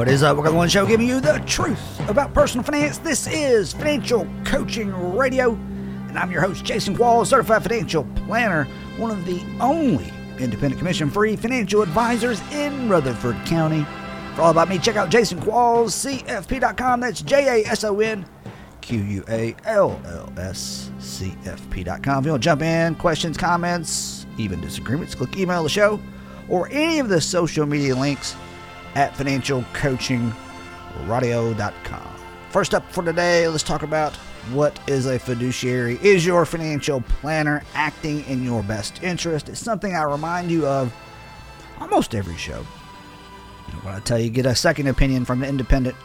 What is up? Welcome to one show giving you the truth about personal finance. This is Financial Coaching Radio, and I'm your host, Jason Qualls, certified financial planner, one of the only independent commission free financial advisors in Rutherford County. For all about me, check out Jason Qualls, jasonquallscfp.com. That's J A S O N Q U A L L S C F P.com. If you want to jump in, questions, comments, even disagreements, click email the show or any of the social media links at financialcoachingradio.com. First up for today, let's talk about what is a fiduciary. Is your financial planner acting in your best interest? It's something I remind you of almost every show. When I tell you, get a second opinion from an independent,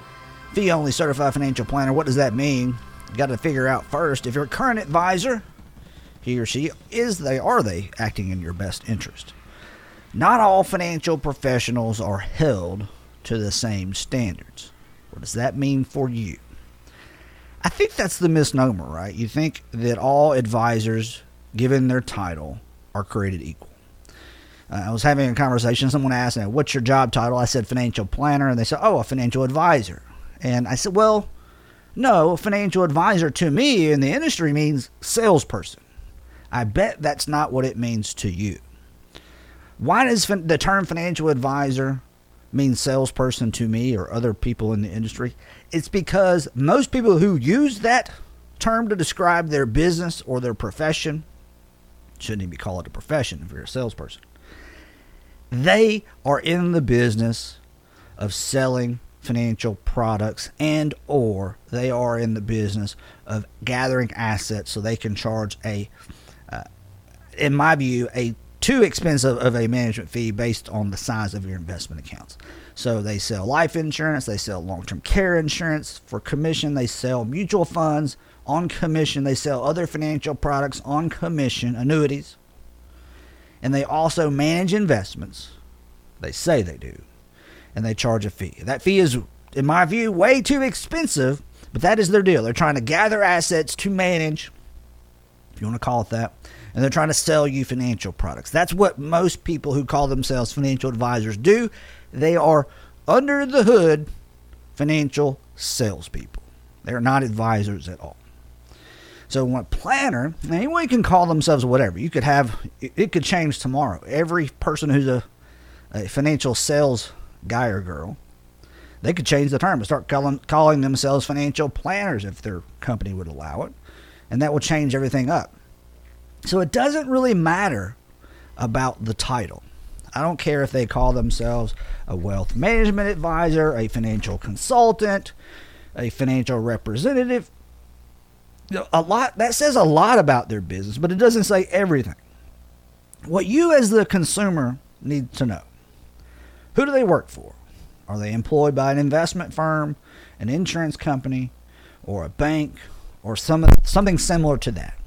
fee only certified financial planner, what does that mean? You got to figure out first if your current advisor, he or she, is they are they acting in your best interest? Not all financial professionals are held to the same standards. What does that mean for you? I think that's the misnomer, right? You think that all advisors, given their title, are created equal. Uh, I was having a conversation. Someone asked, me, "What's your job title?" I said, "Financial planner," and they said, "Oh, a financial advisor." And I said, "Well, no, a financial advisor to me in the industry means salesperson. I bet that's not what it means to you." Why does the term financial advisor mean salesperson to me or other people in the industry? It's because most people who use that term to describe their business or their profession shouldn't even call it a profession if you're a salesperson. They are in the business of selling financial products and or they are in the business of gathering assets so they can charge a uh, in my view a too expensive of a management fee based on the size of your investment accounts. So they sell life insurance, they sell long term care insurance for commission, they sell mutual funds on commission, they sell other financial products on commission, annuities, and they also manage investments. They say they do, and they charge a fee. That fee is, in my view, way too expensive, but that is their deal. They're trying to gather assets to manage, if you want to call it that and they're trying to sell you financial products. That's what most people who call themselves financial advisors do. They are under the hood financial salespeople. They're not advisors at all. So, a planner, anyone can call themselves whatever. You could have, it could change tomorrow. Every person who's a, a financial sales guy or girl, they could change the term and start calling, calling themselves financial planners if their company would allow it. And that will change everything up. So it doesn't really matter about the title. I don't care if they call themselves a wealth management advisor, a financial consultant, a financial representative. A lot that says a lot about their business, but it doesn't say everything. What you as the consumer need to know. Who do they work for? Are they employed by an investment firm, an insurance company, or a bank, or some, something similar to that?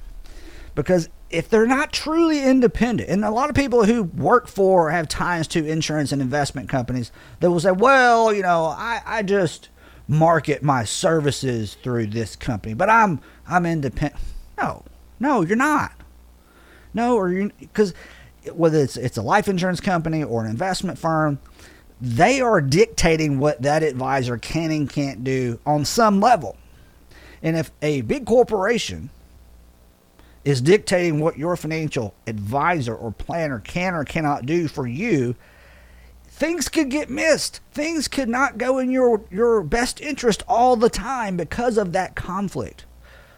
Because if they're not truly independent, and a lot of people who work for or have ties to insurance and investment companies, they will say, well, you know, I, I just market my services through this company, but I'm I'm independent. No, no, you're not. No, or you because whether it's it's a life insurance company or an investment firm, they are dictating what that advisor can and can't do on some level. And if a big corporation is dictating what your financial advisor or planner can or cannot do for you, things could get missed. Things could not go in your, your best interest all the time because of that conflict.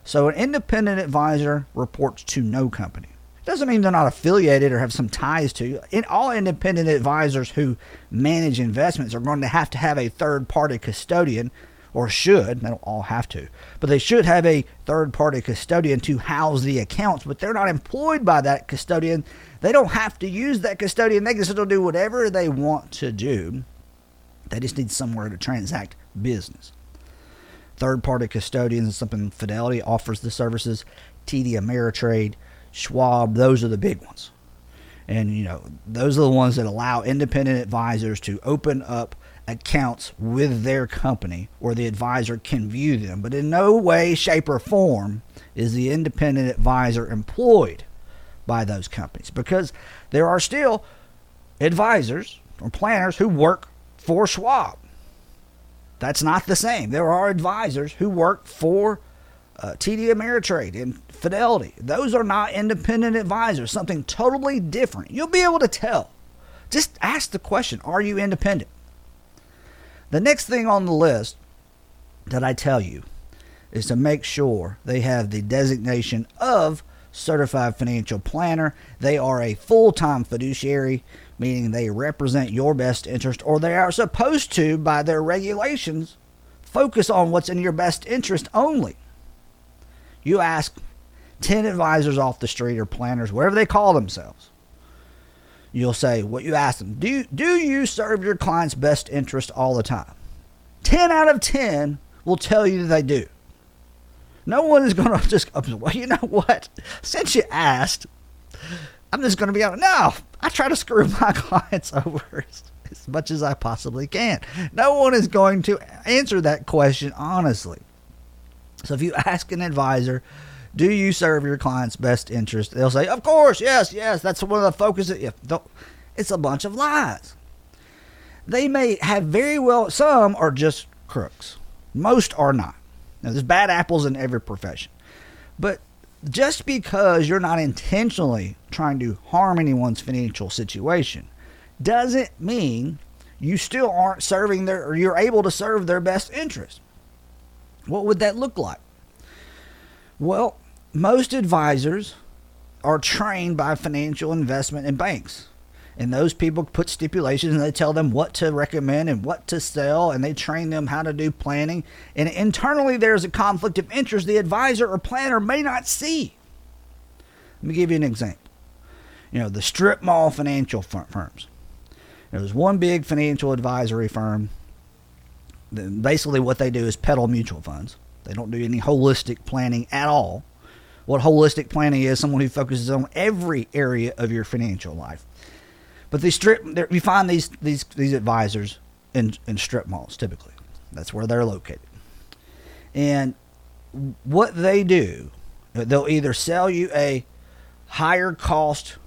So, an independent advisor reports to no company. It doesn't mean they're not affiliated or have some ties to. In all independent advisors who manage investments are going to have to have a third party custodian or should, they don't all have to, but they should have a third party custodian to house the accounts, but they're not employed by that custodian. They don't have to use that custodian. They can still do whatever they want to do. They just need somewhere to transact business. Third party custodians is something Fidelity offers the services, TD Ameritrade, Schwab, those are the big ones. And you know, those are the ones that allow independent advisors to open up accounts with their company where the advisor can view them. But in no way, shape, or form is the independent advisor employed by those companies because there are still advisors or planners who work for Schwab. That's not the same. There are advisors who work for uh, TD Ameritrade and Fidelity. Those are not independent advisors, something totally different. You'll be able to tell. Just ask the question Are you independent? The next thing on the list that I tell you is to make sure they have the designation of certified financial planner. They are a full time fiduciary, meaning they represent your best interest, or they are supposed to, by their regulations, focus on what's in your best interest only. You ask 10 advisors off the street or planners, whatever they call themselves. You'll say, what you ask them, do do you serve your client's best interest all the time? 10 out of 10 will tell you that they do. No one is going to just, well, you know what? Since you asked, I'm just going to be honest. No, I try to screw my clients over as much as I possibly can. No one is going to answer that question honestly. So if you ask an advisor, do you serve your client's best interest? They'll say, of course, yes, yes. That's one of the focuses. It's a bunch of lies. They may have very well, some are just crooks. Most are not. Now, there's bad apples in every profession. But just because you're not intentionally trying to harm anyone's financial situation doesn't mean you still aren't serving their or you're able to serve their best interest. What would that look like? Well, most advisors are trained by financial investment and banks. And those people put stipulations and they tell them what to recommend and what to sell and they train them how to do planning. And internally, there's a conflict of interest the advisor or planner may not see. Let me give you an example. You know, the strip mall financial firms. There's one big financial advisory firm. Basically, what they do is peddle mutual funds. They don't do any holistic planning at all. What holistic planning is, someone who focuses on every area of your financial life. But they strip. You find these these these advisors in in strip malls typically. That's where they're located. And what they do, they'll either sell you a higher cost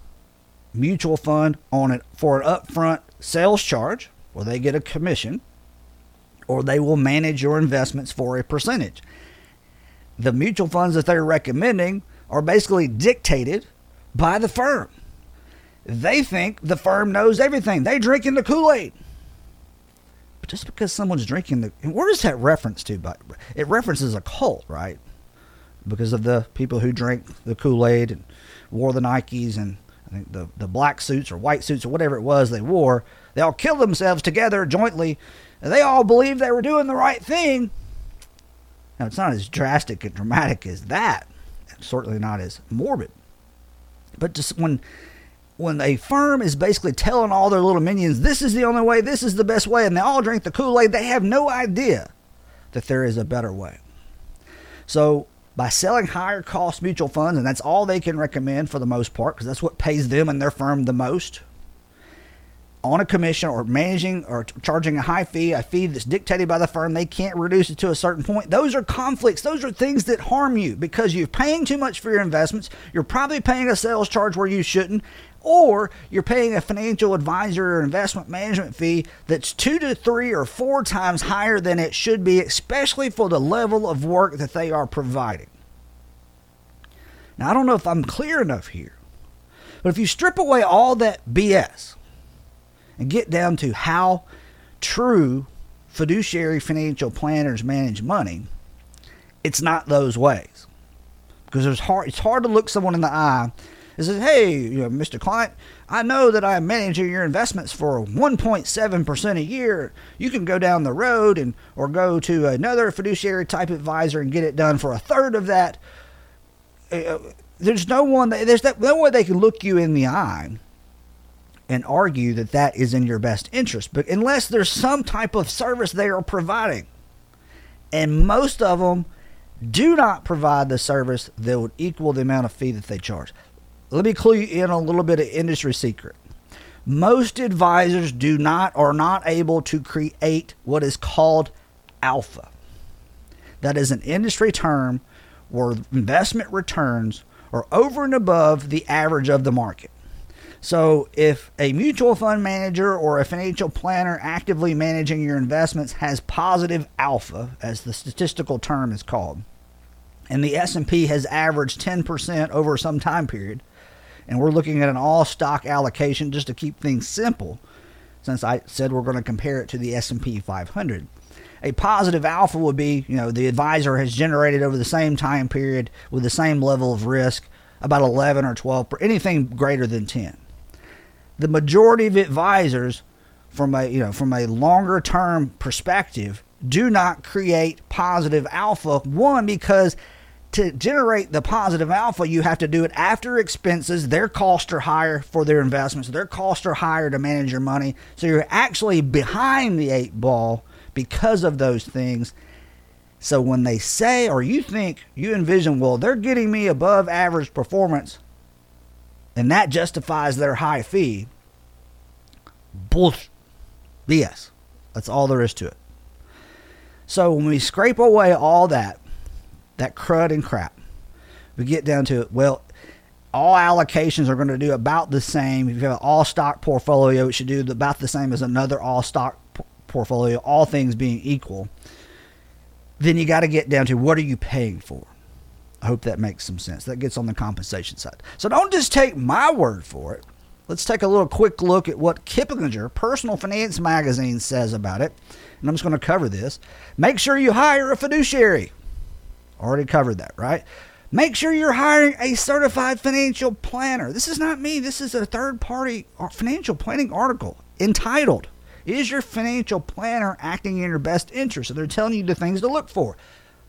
mutual fund on it for an upfront sales charge, where they get a commission, or they will manage your investments for a percentage. The mutual funds that they're recommending are basically dictated by the firm. They think the firm knows everything. They drinking the Kool Aid. But just because someone's drinking the, where does that reference to? But it references a cult, right? Because of the people who drank the Kool Aid and wore the Nikes and I think the the black suits or white suits or whatever it was they wore. They all killed themselves together jointly. And they all believed they were doing the right thing. Now it's not as drastic and dramatic as that. Certainly not as morbid. But just when when a firm is basically telling all their little minions, this is the only way, this is the best way, and they all drink the Kool Aid, they have no idea that there is a better way. So, by selling higher cost mutual funds, and that's all they can recommend for the most part, because that's what pays them and their firm the most, on a commission or managing or charging a high fee, a fee that's dictated by the firm, they can't reduce it to a certain point. Those are conflicts. Those are things that harm you because you're paying too much for your investments. You're probably paying a sales charge where you shouldn't, or you're paying a financial advisor or investment management fee that's two to three or four times higher than it should be, especially for the level of work that they are providing. Now, I don't know if I'm clear enough here, but if you strip away all that BS, and get down to how true fiduciary financial planners manage money, it's not those ways. Because it's hard, it's hard to look someone in the eye and say, hey, you know, Mr. Client, I know that I'm managing your investments for 1.7% a year. You can go down the road and or go to another fiduciary type advisor and get it done for a third of that. Uh, there's no one, there's no way they can look you in the eye and argue that that is in your best interest. But unless there's some type of service they are providing, and most of them do not provide the service that would equal the amount of fee that they charge. Let me clue you in on a little bit of industry secret. Most advisors do not are not able to create what is called alpha. That is an industry term where investment returns are over and above the average of the market. So, if a mutual fund manager or a financial planner actively managing your investments has positive alpha, as the statistical term is called, and the S&P has averaged 10% over some time period, and we're looking at an all stock allocation just to keep things simple, since I said we're going to compare it to the S&P 500. A positive alpha would be, you know, the advisor has generated over the same time period with the same level of risk about 11 or 12, anything greater than 10 the majority of advisors from a you know from a longer term perspective do not create positive alpha. One because to generate the positive alpha you have to do it after expenses. Their costs are higher for their investments. Their costs are higher to manage your money. So you're actually behind the eight ball because of those things. So when they say or you think you envision well they're getting me above average performance and that justifies their high fee. Bullshit. BS. That's all there is to it. So when we scrape away all that, that crud and crap, we get down to it. well, all allocations are going to do about the same. If you have an all stock portfolio, it should do about the same as another all stock portfolio, all things being equal. Then you got to get down to what are you paying for? I hope that makes some sense. That gets on the compensation side. So don't just take my word for it. Let's take a little quick look at what Kiplinger, Personal Finance Magazine, says about it. And I'm just going to cover this. Make sure you hire a fiduciary. Already covered that, right? Make sure you're hiring a certified financial planner. This is not me. This is a third party uh, financial planning article entitled, Is Your Financial Planner Acting in Your Best Interest? So they're telling you the things to look for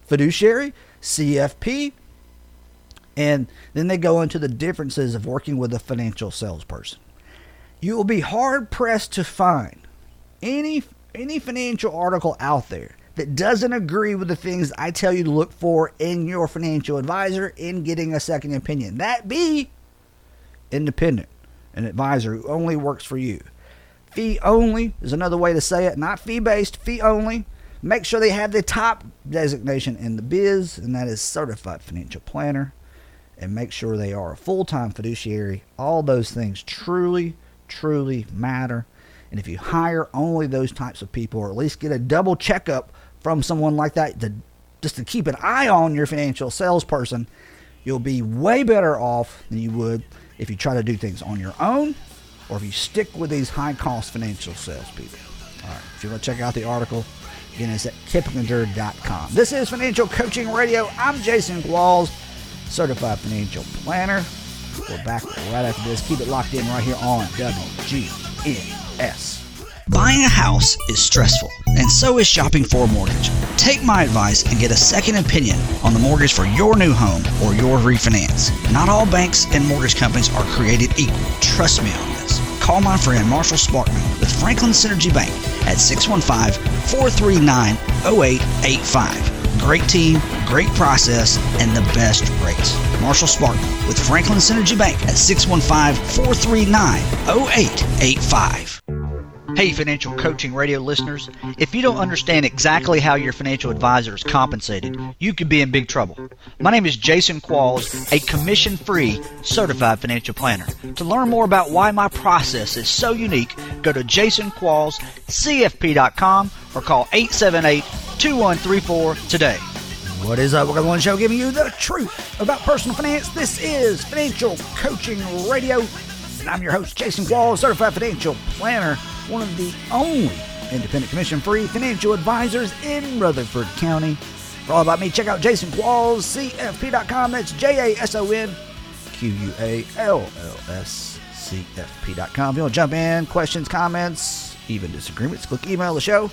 fiduciary, CFP, and then they go into the differences of working with a financial salesperson. You will be hard pressed to find any any financial article out there that doesn't agree with the things I tell you to look for in your financial advisor in getting a second opinion. That be independent, an advisor who only works for you. Fee only is another way to say it, not fee based, fee only. Make sure they have the top designation in the biz, and that is certified financial planner and make sure they are a full time fiduciary. All those things truly, truly matter. And if you hire only those types of people, or at least get a double checkup from someone like that to just to keep an eye on your financial salesperson, you'll be way better off than you would if you try to do things on your own or if you stick with these high cost financial salespeople. All right, if you want to check out the article, again, it's at kiplinger.com. This is Financial Coaching Radio. I'm Jason Qualls certified financial planner. We're back right after this. Keep it locked in right here on WGNS. Buying a house is stressful, and so is shopping for a mortgage. Take my advice and get a second opinion on the mortgage for your new home or your refinance. Not all banks and mortgage companies are created equal. Trust me on this. Call my friend Marshall Sparkman with Franklin Synergy Bank at 615 439 0885. Great team, great process, and the best rates. Marshall Sparkman with Franklin Synergy Bank at 615 439 0885. Hey, financial coaching radio listeners. If you don't understand exactly how your financial advisor is compensated, you could be in big trouble. My name is Jason Qualls, a commission free certified financial planner. To learn more about why my process is so unique, go to jasonquallscfp.com or call 878 2134 today. What is up? We're going to one show giving you the truth about personal finance. This is Financial Coaching Radio, and I'm your host, Jason Qualls, certified financial planner one of the only independent commission free financial advisors in Rutherford County. For all about me, check out Jason Qualls, CFP.com. That's J A S O N Q U A L L S CFP.com. If you want to jump in, questions, comments, even disagreements, click email the show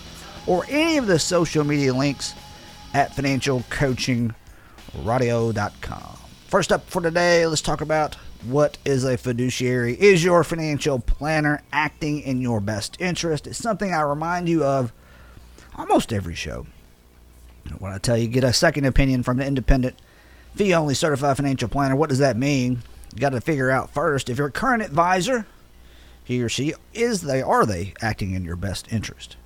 or any of the social media links at financialcoachingradio.com. First up for today, let's talk about what is a fiduciary? Is your financial planner acting in your best interest? It's something I remind you of almost every show. When I tell you get a second opinion from an independent fee only certified financial planner, what does that mean? You got to figure out first if your current advisor, he or she, is they are they acting in your best interest?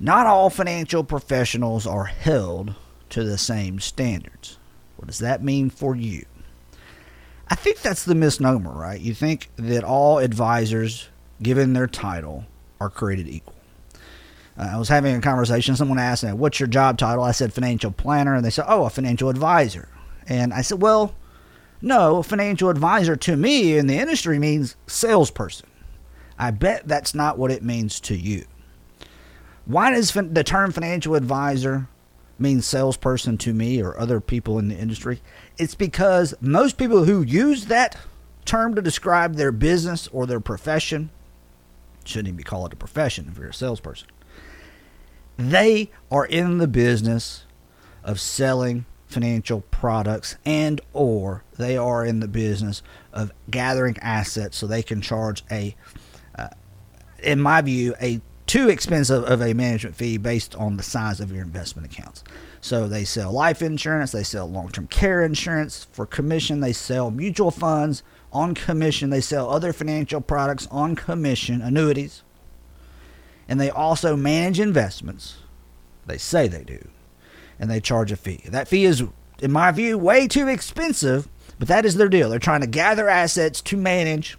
Not all financial professionals are held to the same standards. What does that mean for you? I think that's the misnomer, right? You think that all advisors, given their title, are created equal. Uh, I was having a conversation. Someone asked me, "What's your job title?" I said, "Financial planner," and they said, "Oh, a financial advisor." And I said, "Well, no, a financial advisor to me in the industry means salesperson. I bet that's not what it means to you. Why does the term financial advisor mean salesperson to me or other people in the industry? It's because most people who use that term to describe their business or their profession shouldn't even be called a profession if you're a salesperson. They are in the business of selling financial products and or they are in the business of gathering assets so they can charge a uh, in my view a too expensive of a management fee based on the size of your investment accounts. So they sell life insurance, they sell long-term care insurance for commission, they sell mutual funds on commission, they sell other financial products on commission, annuities. And they also manage investments. They say they do. And they charge a fee. That fee is in my view way too expensive, but that is their deal. They're trying to gather assets to manage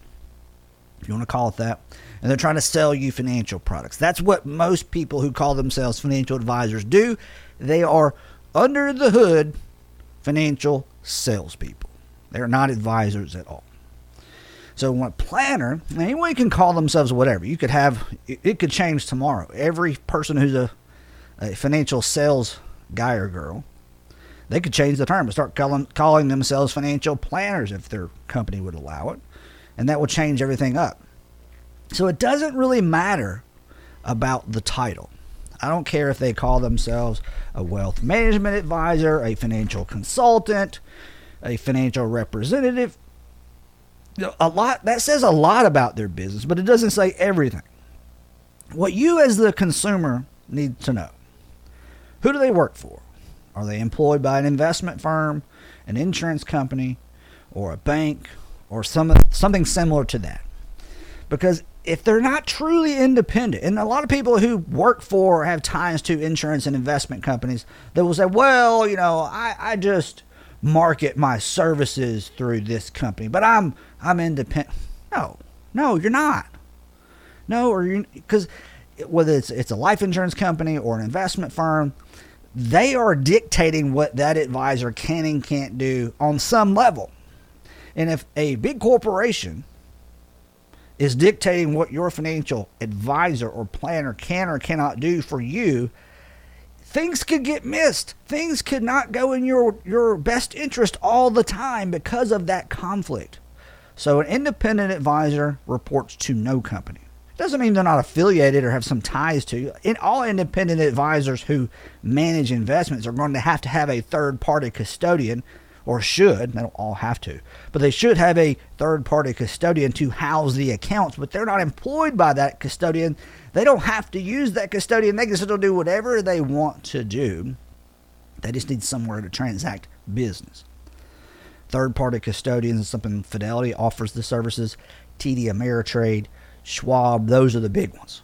if you want to call it that and they're trying to sell you financial products. That's what most people who call themselves financial advisors do. They are under the hood financial salespeople. They're not advisors at all. So, a planner, anyone can call themselves whatever. You could have, it could change tomorrow. Every person who's a, a financial sales guy or girl, they could change the term and start calling, calling themselves financial planners if their company would allow it. And that will change everything up. So it doesn't really matter about the title. I don't care if they call themselves a wealth management advisor, a financial consultant, a financial representative. A lot that says a lot about their business, but it doesn't say everything. What you as the consumer need to know. Who do they work for? Are they employed by an investment firm, an insurance company, or a bank, or some something similar to that? Because if they're not truly independent, and a lot of people who work for or have ties to insurance and investment companies, they will say, well, you know, I, I just market my services through this company, but I'm I'm independent. No, no, you're not. No, or you because whether it's it's a life insurance company or an investment firm, they are dictating what that advisor can and can't do on some level. And if a big corporation is dictating what your financial advisor or planner can or cannot do for you, things could get missed. Things could not go in your, your best interest all the time because of that conflict. So, an independent advisor reports to no company. Doesn't mean they're not affiliated or have some ties to. In all independent advisors who manage investments are going to have to have a third party custodian or should, they don't all have to, but they should have a third party custodian to house the accounts, but they're not employed by that custodian. They don't have to use that custodian. They can still do whatever they want to do. They just need somewhere to transact business. Third party custodians is something Fidelity offers the services, TD Ameritrade, Schwab, those are the big ones.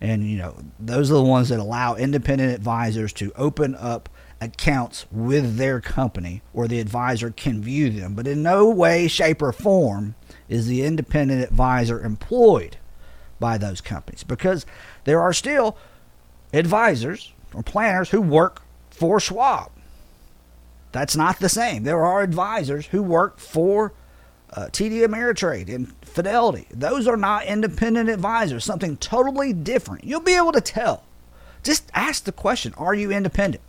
And, you know, those are the ones that allow independent advisors to open up accounts with their company where the advisor can view them. But in no way, shape, or form is the independent advisor employed by those companies because there are still advisors or planners who work for Schwab. That's not the same. There are advisors who work for uh, TD Ameritrade and Fidelity. Those are not independent advisors, something totally different. You'll be able to tell. Just ask the question Are you independent?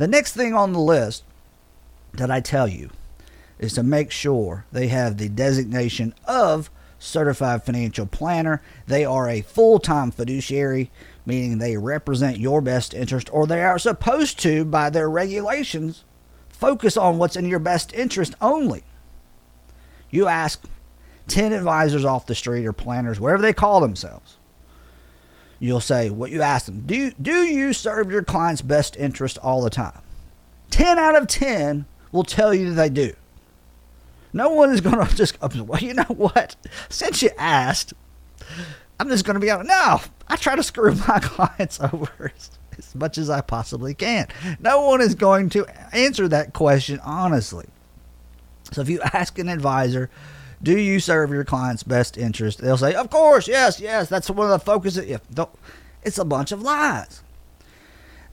The next thing on the list that I tell you is to make sure they have the designation of certified financial planner. They are a full time fiduciary, meaning they represent your best interest, or they are supposed to, by their regulations, focus on what's in your best interest only. You ask 10 advisors off the street or planners, whatever they call themselves you'll say what you ask them do do you serve your client's best interest all the time? 10 out of 10 will tell you they do. No one is going to just well you know what? Since you asked i'm just going to be honest. No i try to screw my clients over as much as i possibly can. No one is going to answer that question honestly. So if you ask an advisor, do you serve your client's best interest? They'll say, of course, yes, yes. That's one of the focuses. It's a bunch of lies.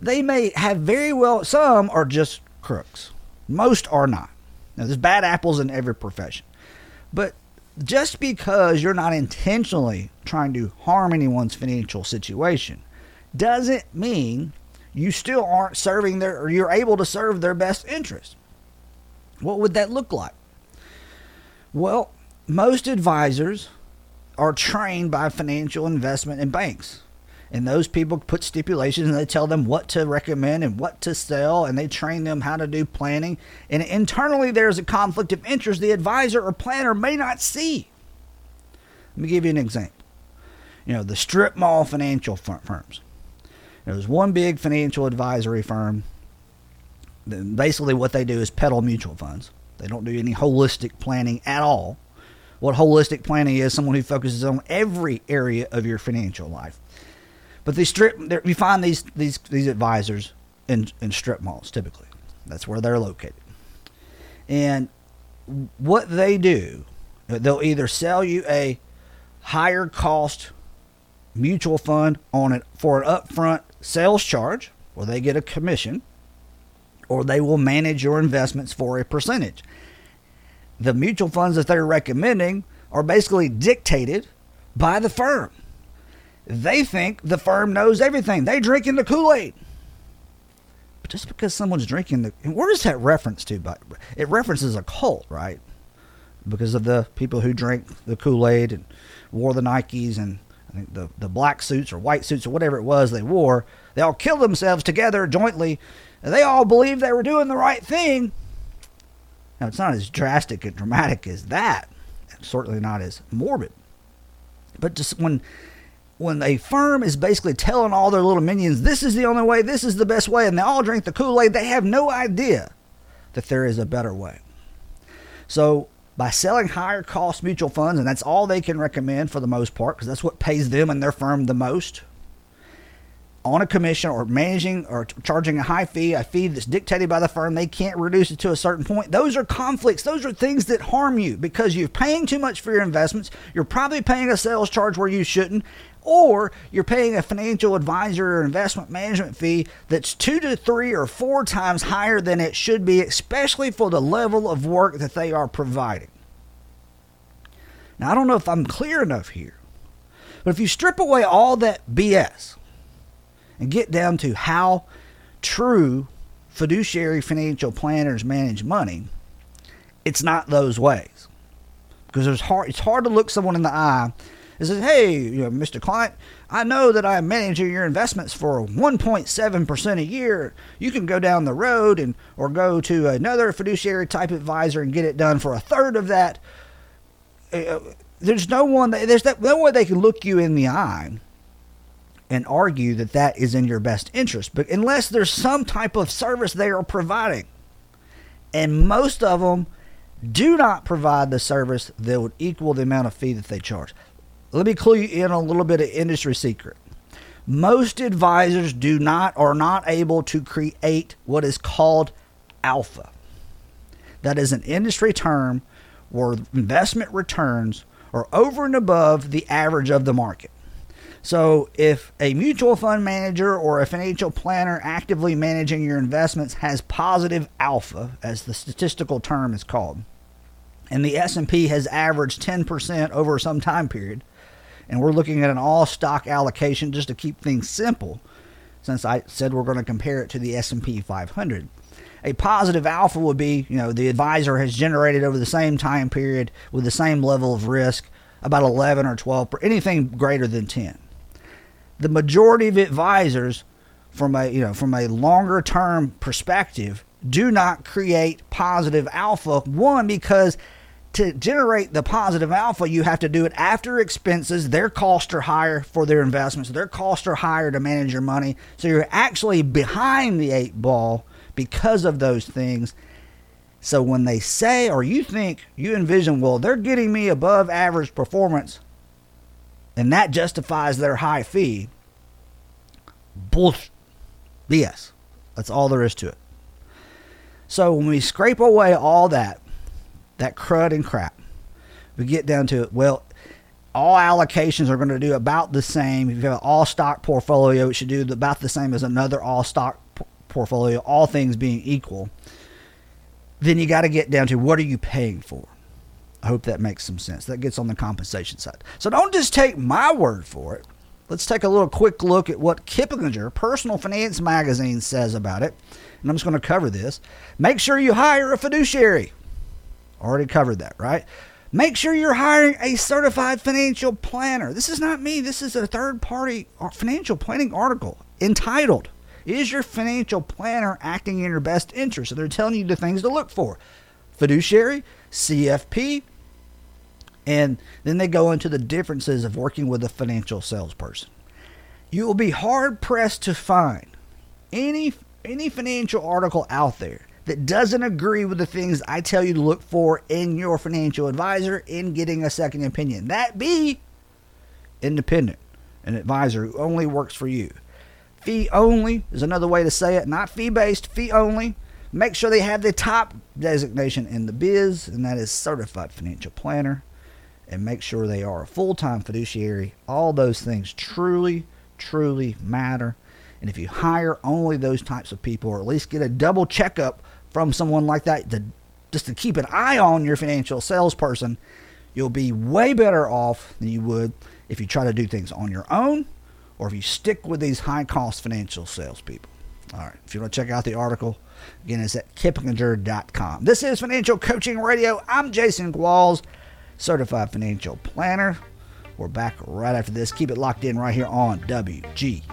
They may have very well, some are just crooks. Most are not. Now, there's bad apples in every profession. But just because you're not intentionally trying to harm anyone's financial situation doesn't mean you still aren't serving their or you're able to serve their best interest. What would that look like? Well, most advisors are trained by financial investment and banks. And those people put stipulations and they tell them what to recommend and what to sell, and they train them how to do planning. And internally, there's a conflict of interest the advisor or planner may not see. Let me give you an example. You know, the strip mall financial firms. There's one big financial advisory firm. Basically, what they do is peddle mutual funds. They don't do any holistic planning at all. What holistic planning is, someone who focuses on every area of your financial life. But they strip, you find these these these advisors in in strip malls typically. That's where they're located. And what they do, they'll either sell you a higher cost mutual fund on it for an upfront sales charge, where they get a commission, or they will manage your investments for a percentage. The mutual funds that they're recommending are basically dictated by the firm. They think the firm knows everything. They drink in the Kool Aid. But just because someone's drinking the, and where does that reference to? But it references a cult, right? Because of the people who drank the Kool Aid and wore the Nikes and I think the the black suits or white suits or whatever it was they wore. They all killed themselves together jointly. They all believed they were doing the right thing. Now it's not as drastic and dramatic as that. Certainly not as morbid. But just when when a firm is basically telling all their little minions, this is the only way, this is the best way, and they all drink the Kool Aid, they have no idea that there is a better way. So, by selling higher cost mutual funds, and that's all they can recommend for the most part, because that's what pays them and their firm the most, on a commission or managing or charging a high fee, a fee that's dictated by the firm, they can't reduce it to a certain point. Those are conflicts. Those are things that harm you because you're paying too much for your investments. You're probably paying a sales charge where you shouldn't, or you're paying a financial advisor or investment management fee that's two to three or four times higher than it should be, especially for the level of work that they are providing. Now, I don't know if I'm clear enough here, but if you strip away all that BS, and get down to how true fiduciary financial planners manage money, it's not those ways. Because there's hard, it's hard to look someone in the eye and say, hey, you know, Mr. Client, I know that I'm managing your investments for 1.7% a year. You can go down the road and or go to another fiduciary type advisor and get it done for a third of that. Uh, there's no one there's that, no way they can look you in the eye and argue that that is in your best interest. But unless there's some type of service they are providing, and most of them do not provide the service that would equal the amount of fee that they charge. Let me clue you in on a little bit of industry secret. Most advisors do not are not able to create what is called alpha. That is an industry term where investment returns are over and above the average of the market. So, if a mutual fund manager or a financial planner actively managing your investments has positive alpha, as the statistical term is called, and the S&P has averaged 10% over some time period, and we're looking at an all stock allocation just to keep things simple, since I said we're going to compare it to the S&P 500. A positive alpha would be, you know, the advisor has generated over the same time period with the same level of risk about 11 or 12, anything greater than 10 the majority of advisors from a you know from a longer term perspective do not create positive alpha. One because to generate the positive alpha you have to do it after expenses. Their costs are higher for their investments. Their costs are higher to manage your money. So you're actually behind the eight ball because of those things. So when they say or you think you envision well they're getting me above average performance and that justifies their high fee. Bullshit. BS. That's all there is to it. So when we scrape away all that, that crud and crap. We get down to it. Well, all allocations are going to do about the same. If you have an all stock portfolio, it should do about the same as another all stock portfolio, all things being equal. Then you got to get down to what are you paying for? I hope that makes some sense. That gets on the compensation side. So don't just take my word for it. Let's take a little quick look at what Kiplinger, Personal Finance Magazine, says about it. And I'm just going to cover this. Make sure you hire a fiduciary. Already covered that, right? Make sure you're hiring a certified financial planner. This is not me. This is a third party uh, financial planning article entitled, Is Your Financial Planner Acting in Your Best Interest? And they're telling you the things to look for fiduciary, CFP, and then they go into the differences of working with a financial salesperson. You will be hard pressed to find any any financial article out there that doesn't agree with the things I tell you to look for in your financial advisor in getting a second opinion. That be independent, an advisor who only works for you. Fee only is another way to say it, not fee based, fee only. Make sure they have the top designation in the biz, and that is certified financial planner. And make sure they are a full time fiduciary. All those things truly, truly matter. And if you hire only those types of people, or at least get a double checkup from someone like that to just to keep an eye on your financial salesperson, you'll be way better off than you would if you try to do things on your own or if you stick with these high cost financial salespeople. All right, if you want to check out the article, again, it's at kiplinger.com. This is Financial Coaching Radio. I'm Jason Qualls, certified financial planner. We're back right after this. Keep it locked in right here on WGNS.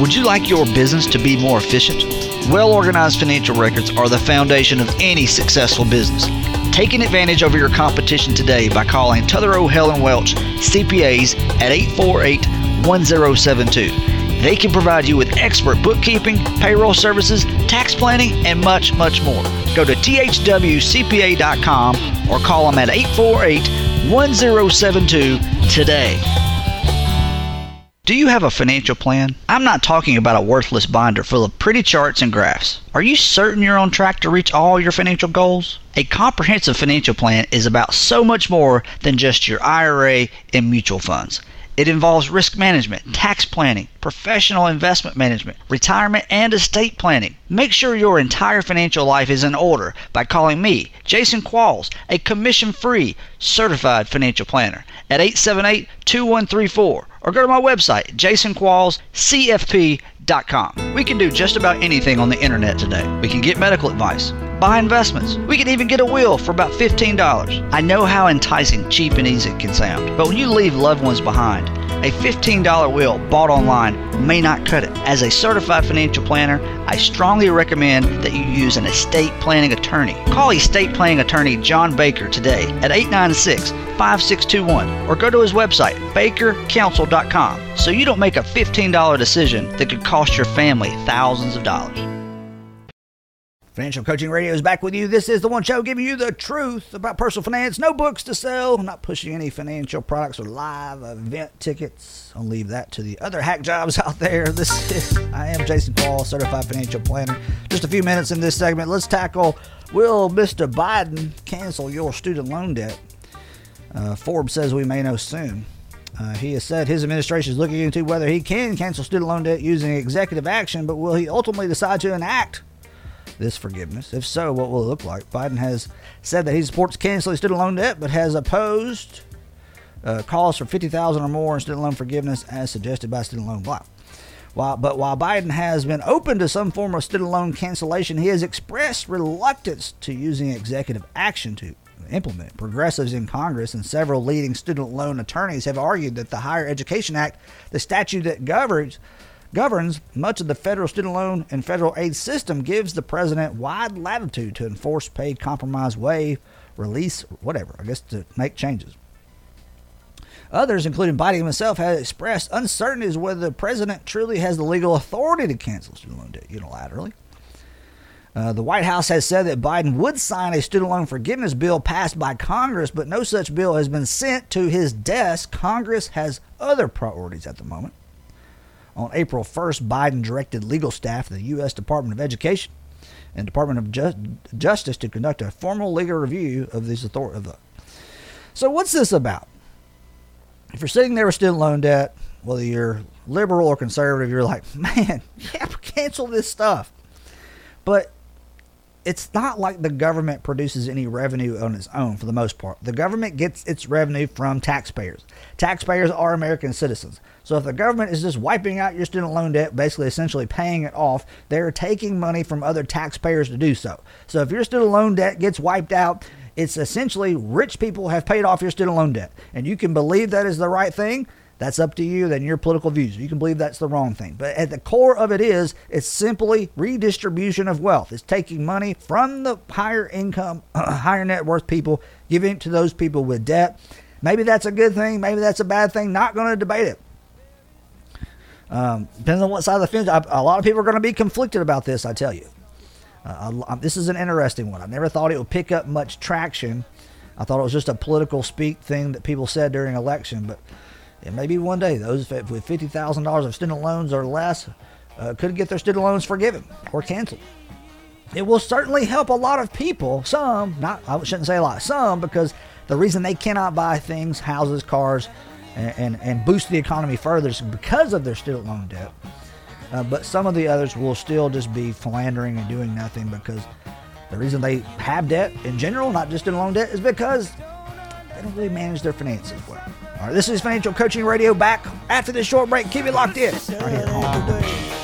Would you like your business to be more efficient? Well organized financial records are the foundation of any successful business. Taking advantage over your competition today by calling Tutherow Helen Welch CPAs at 848 1072. They can provide you with expert bookkeeping, payroll services, tax planning, and much, much more. Go to thwcpa.com or call them at 848 1072 today. Do you have a financial plan? I'm not talking about a worthless binder full of pretty charts and graphs. Are you certain you're on track to reach all your financial goals? A comprehensive financial plan is about so much more than just your IRA and mutual funds. It involves risk management, hmm. tax planning, professional investment management, retirement, and estate planning. Make sure your entire financial life is in order by calling me, Jason Qualls, a commission free certified financial planner, at 878 2134 or go to my website, jasonquallscfp.com. We can do just about anything on the internet today. We can get medical advice, buy investments. We can even get a will for about $15. I know how enticing, cheap, and easy it can sound, but when you leave loved ones behind, a $15 will bought online may not cut it. As a certified financial planner, I strongly recommend that you use an estate planning attorney. Call estate planning attorney John Baker today at 896 5621 or go to his website, bakercounsel.com, so you don't make a $15 decision that could cost your family thousands of dollars. Financial Coaching Radio is back with you. This is the one show giving you the truth about personal finance. No books to sell. Not pushing any financial products or live event tickets. I'll leave that to the other hack jobs out there. This is, I am Jason Qualls, certified financial planner. Just a few minutes in this segment. Let's tackle Will Mr. Biden cancel your student loan debt? Uh, Forbes says we may know soon. Uh, he has said his administration is looking into whether he can cancel student loan debt using executive action, but will he ultimately decide to enact this forgiveness? If so, what will it look like? Biden has said that he supports canceling student loan debt, but has opposed uh, calls for 50000 or more in student loan forgiveness as suggested by Student Loan Block. While, but while Biden has been open to some form of student loan cancellation, he has expressed reluctance to using executive action to implement. Progressives in Congress and several leading student loan attorneys have argued that the Higher Education Act, the statute that governs governs much of the federal student loan and federal aid system gives the president wide latitude to enforce paid compromise waive release whatever i guess to make changes others including biden himself have expressed uncertainty as whether the president truly has the legal authority to cancel student loan debt unilaterally uh, the White House has said that Biden would sign a student loan forgiveness bill passed by Congress, but no such bill has been sent to his desk. Congress has other priorities at the moment. On April 1st, Biden directed legal staff of the U.S. Department of Education and Department of Just, Justice to conduct a formal legal review of these authorities. So, what's this about? If you're sitting there with student loan debt, whether you're liberal or conservative, you're like, man, yeah, cancel this stuff. But it's not like the government produces any revenue on its own for the most part. The government gets its revenue from taxpayers. Taxpayers are American citizens. So if the government is just wiping out your student loan debt, basically essentially paying it off, they're taking money from other taxpayers to do so. So if your student loan debt gets wiped out, it's essentially rich people have paid off your student loan debt. And you can believe that is the right thing. That's up to you, then your political views. You can believe that's the wrong thing. But at the core of it is, it's simply redistribution of wealth. It's taking money from the higher income, higher net worth people, giving it to those people with debt. Maybe that's a good thing. Maybe that's a bad thing. Not going to debate it. Um, depends on what side of the fence. I, a lot of people are going to be conflicted about this, I tell you. Uh, I, this is an interesting one. I never thought it would pick up much traction. I thought it was just a political speak thing that people said during election, but and maybe one day those with fifty thousand dollars of student loans or less uh, could get their student loans forgiven or canceled. It will certainly help a lot of people. Some, not I shouldn't say a lot. Some because the reason they cannot buy things, houses, cars, and and, and boost the economy further is because of their student loan debt. Uh, but some of the others will still just be philandering and doing nothing because the reason they have debt in general, not just in loan debt, is because really manage their finances well. All right, this is Financial Coaching Radio back after this short break. Keep it locked in. Right here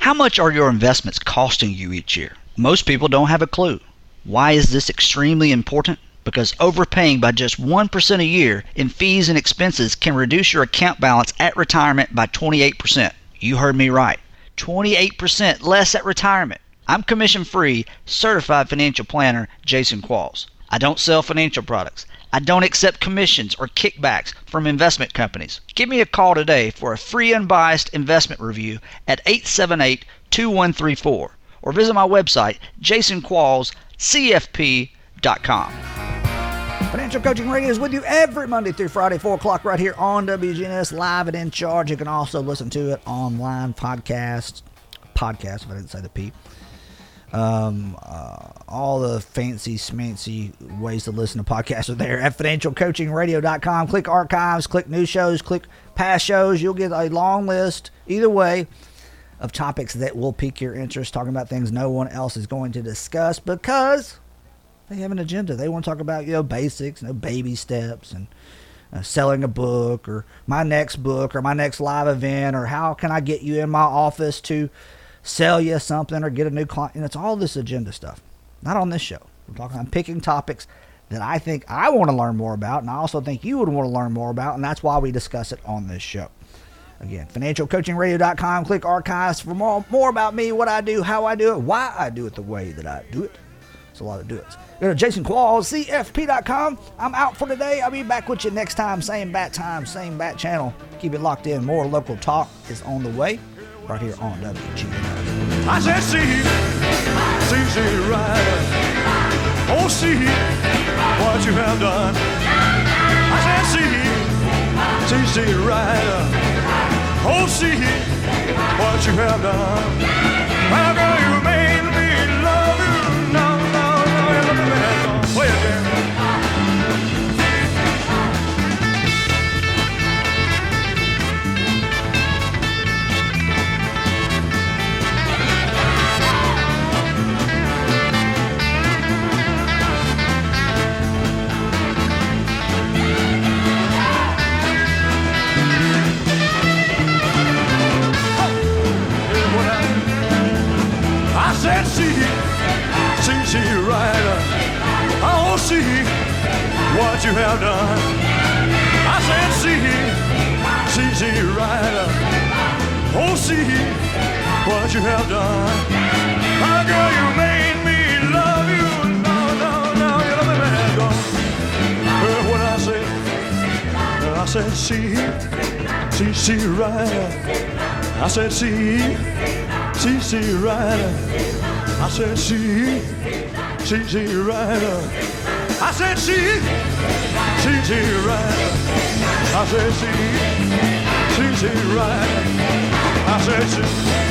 How much are your investments costing you each year? Most people don't have a clue. Why is this extremely important? Because overpaying by just 1% a year in fees and expenses can reduce your account balance at retirement by 28%. You heard me right. 28% less at retirement. I'm commission free, certified financial planner Jason Qualls. I don't sell financial products. I don't accept commissions or kickbacks from investment companies. Give me a call today for a free unbiased investment review at 878 2134 or visit my website, jasonquallscfp.com. Financial Coaching Radio is with you every Monday through Friday, 4 o'clock, right here on WGNS, live and in charge. You can also listen to it online, podcast, podcast, if I didn't say the P um, uh, all the fancy smancy ways to listen to podcasts are there at financialcoachingradio.com. Click archives, click new shows, click past shows. You'll get a long list, either way, of topics that will pique your interest, talking about things no one else is going to discuss because they have an agenda. They want to talk about, you know, basics, you know, baby steps and uh, selling a book or my next book or my next live event or how can I get you in my office to sell you something or get a new client. And it's all this agenda stuff. Not on this show. We're talking. I'm picking topics that I think I want to learn more about, and I also think you would want to learn more about, and that's why we discuss it on this show. Again, financialcoachingradio.com. Click archives for more, more about me, what I do, how I do it, why I do it the way that I do it. It's a lot of do it. Go to jasonquallscfp.com. I'm out for today. I'll be back with you next time. Same bat time, same bat channel. Keep it locked in. More local talk is on the way right here on WGN. I said, see, see, see, rider. Oh, see what you have done. I said, see, see, see, rider. Oh, see what you have done. How girl, you made me love you. No, no, no, no, no, no. see now done. I said, see, see, see, right up. Oh, see what you have done. My girl, you made me love you. No, no, no, you love me back on. Heard what I said. I said, see, see, see, right up. I said, see, see, see, rider. I said, see, see, see, rider. I said, see see, see, rider. I said, see.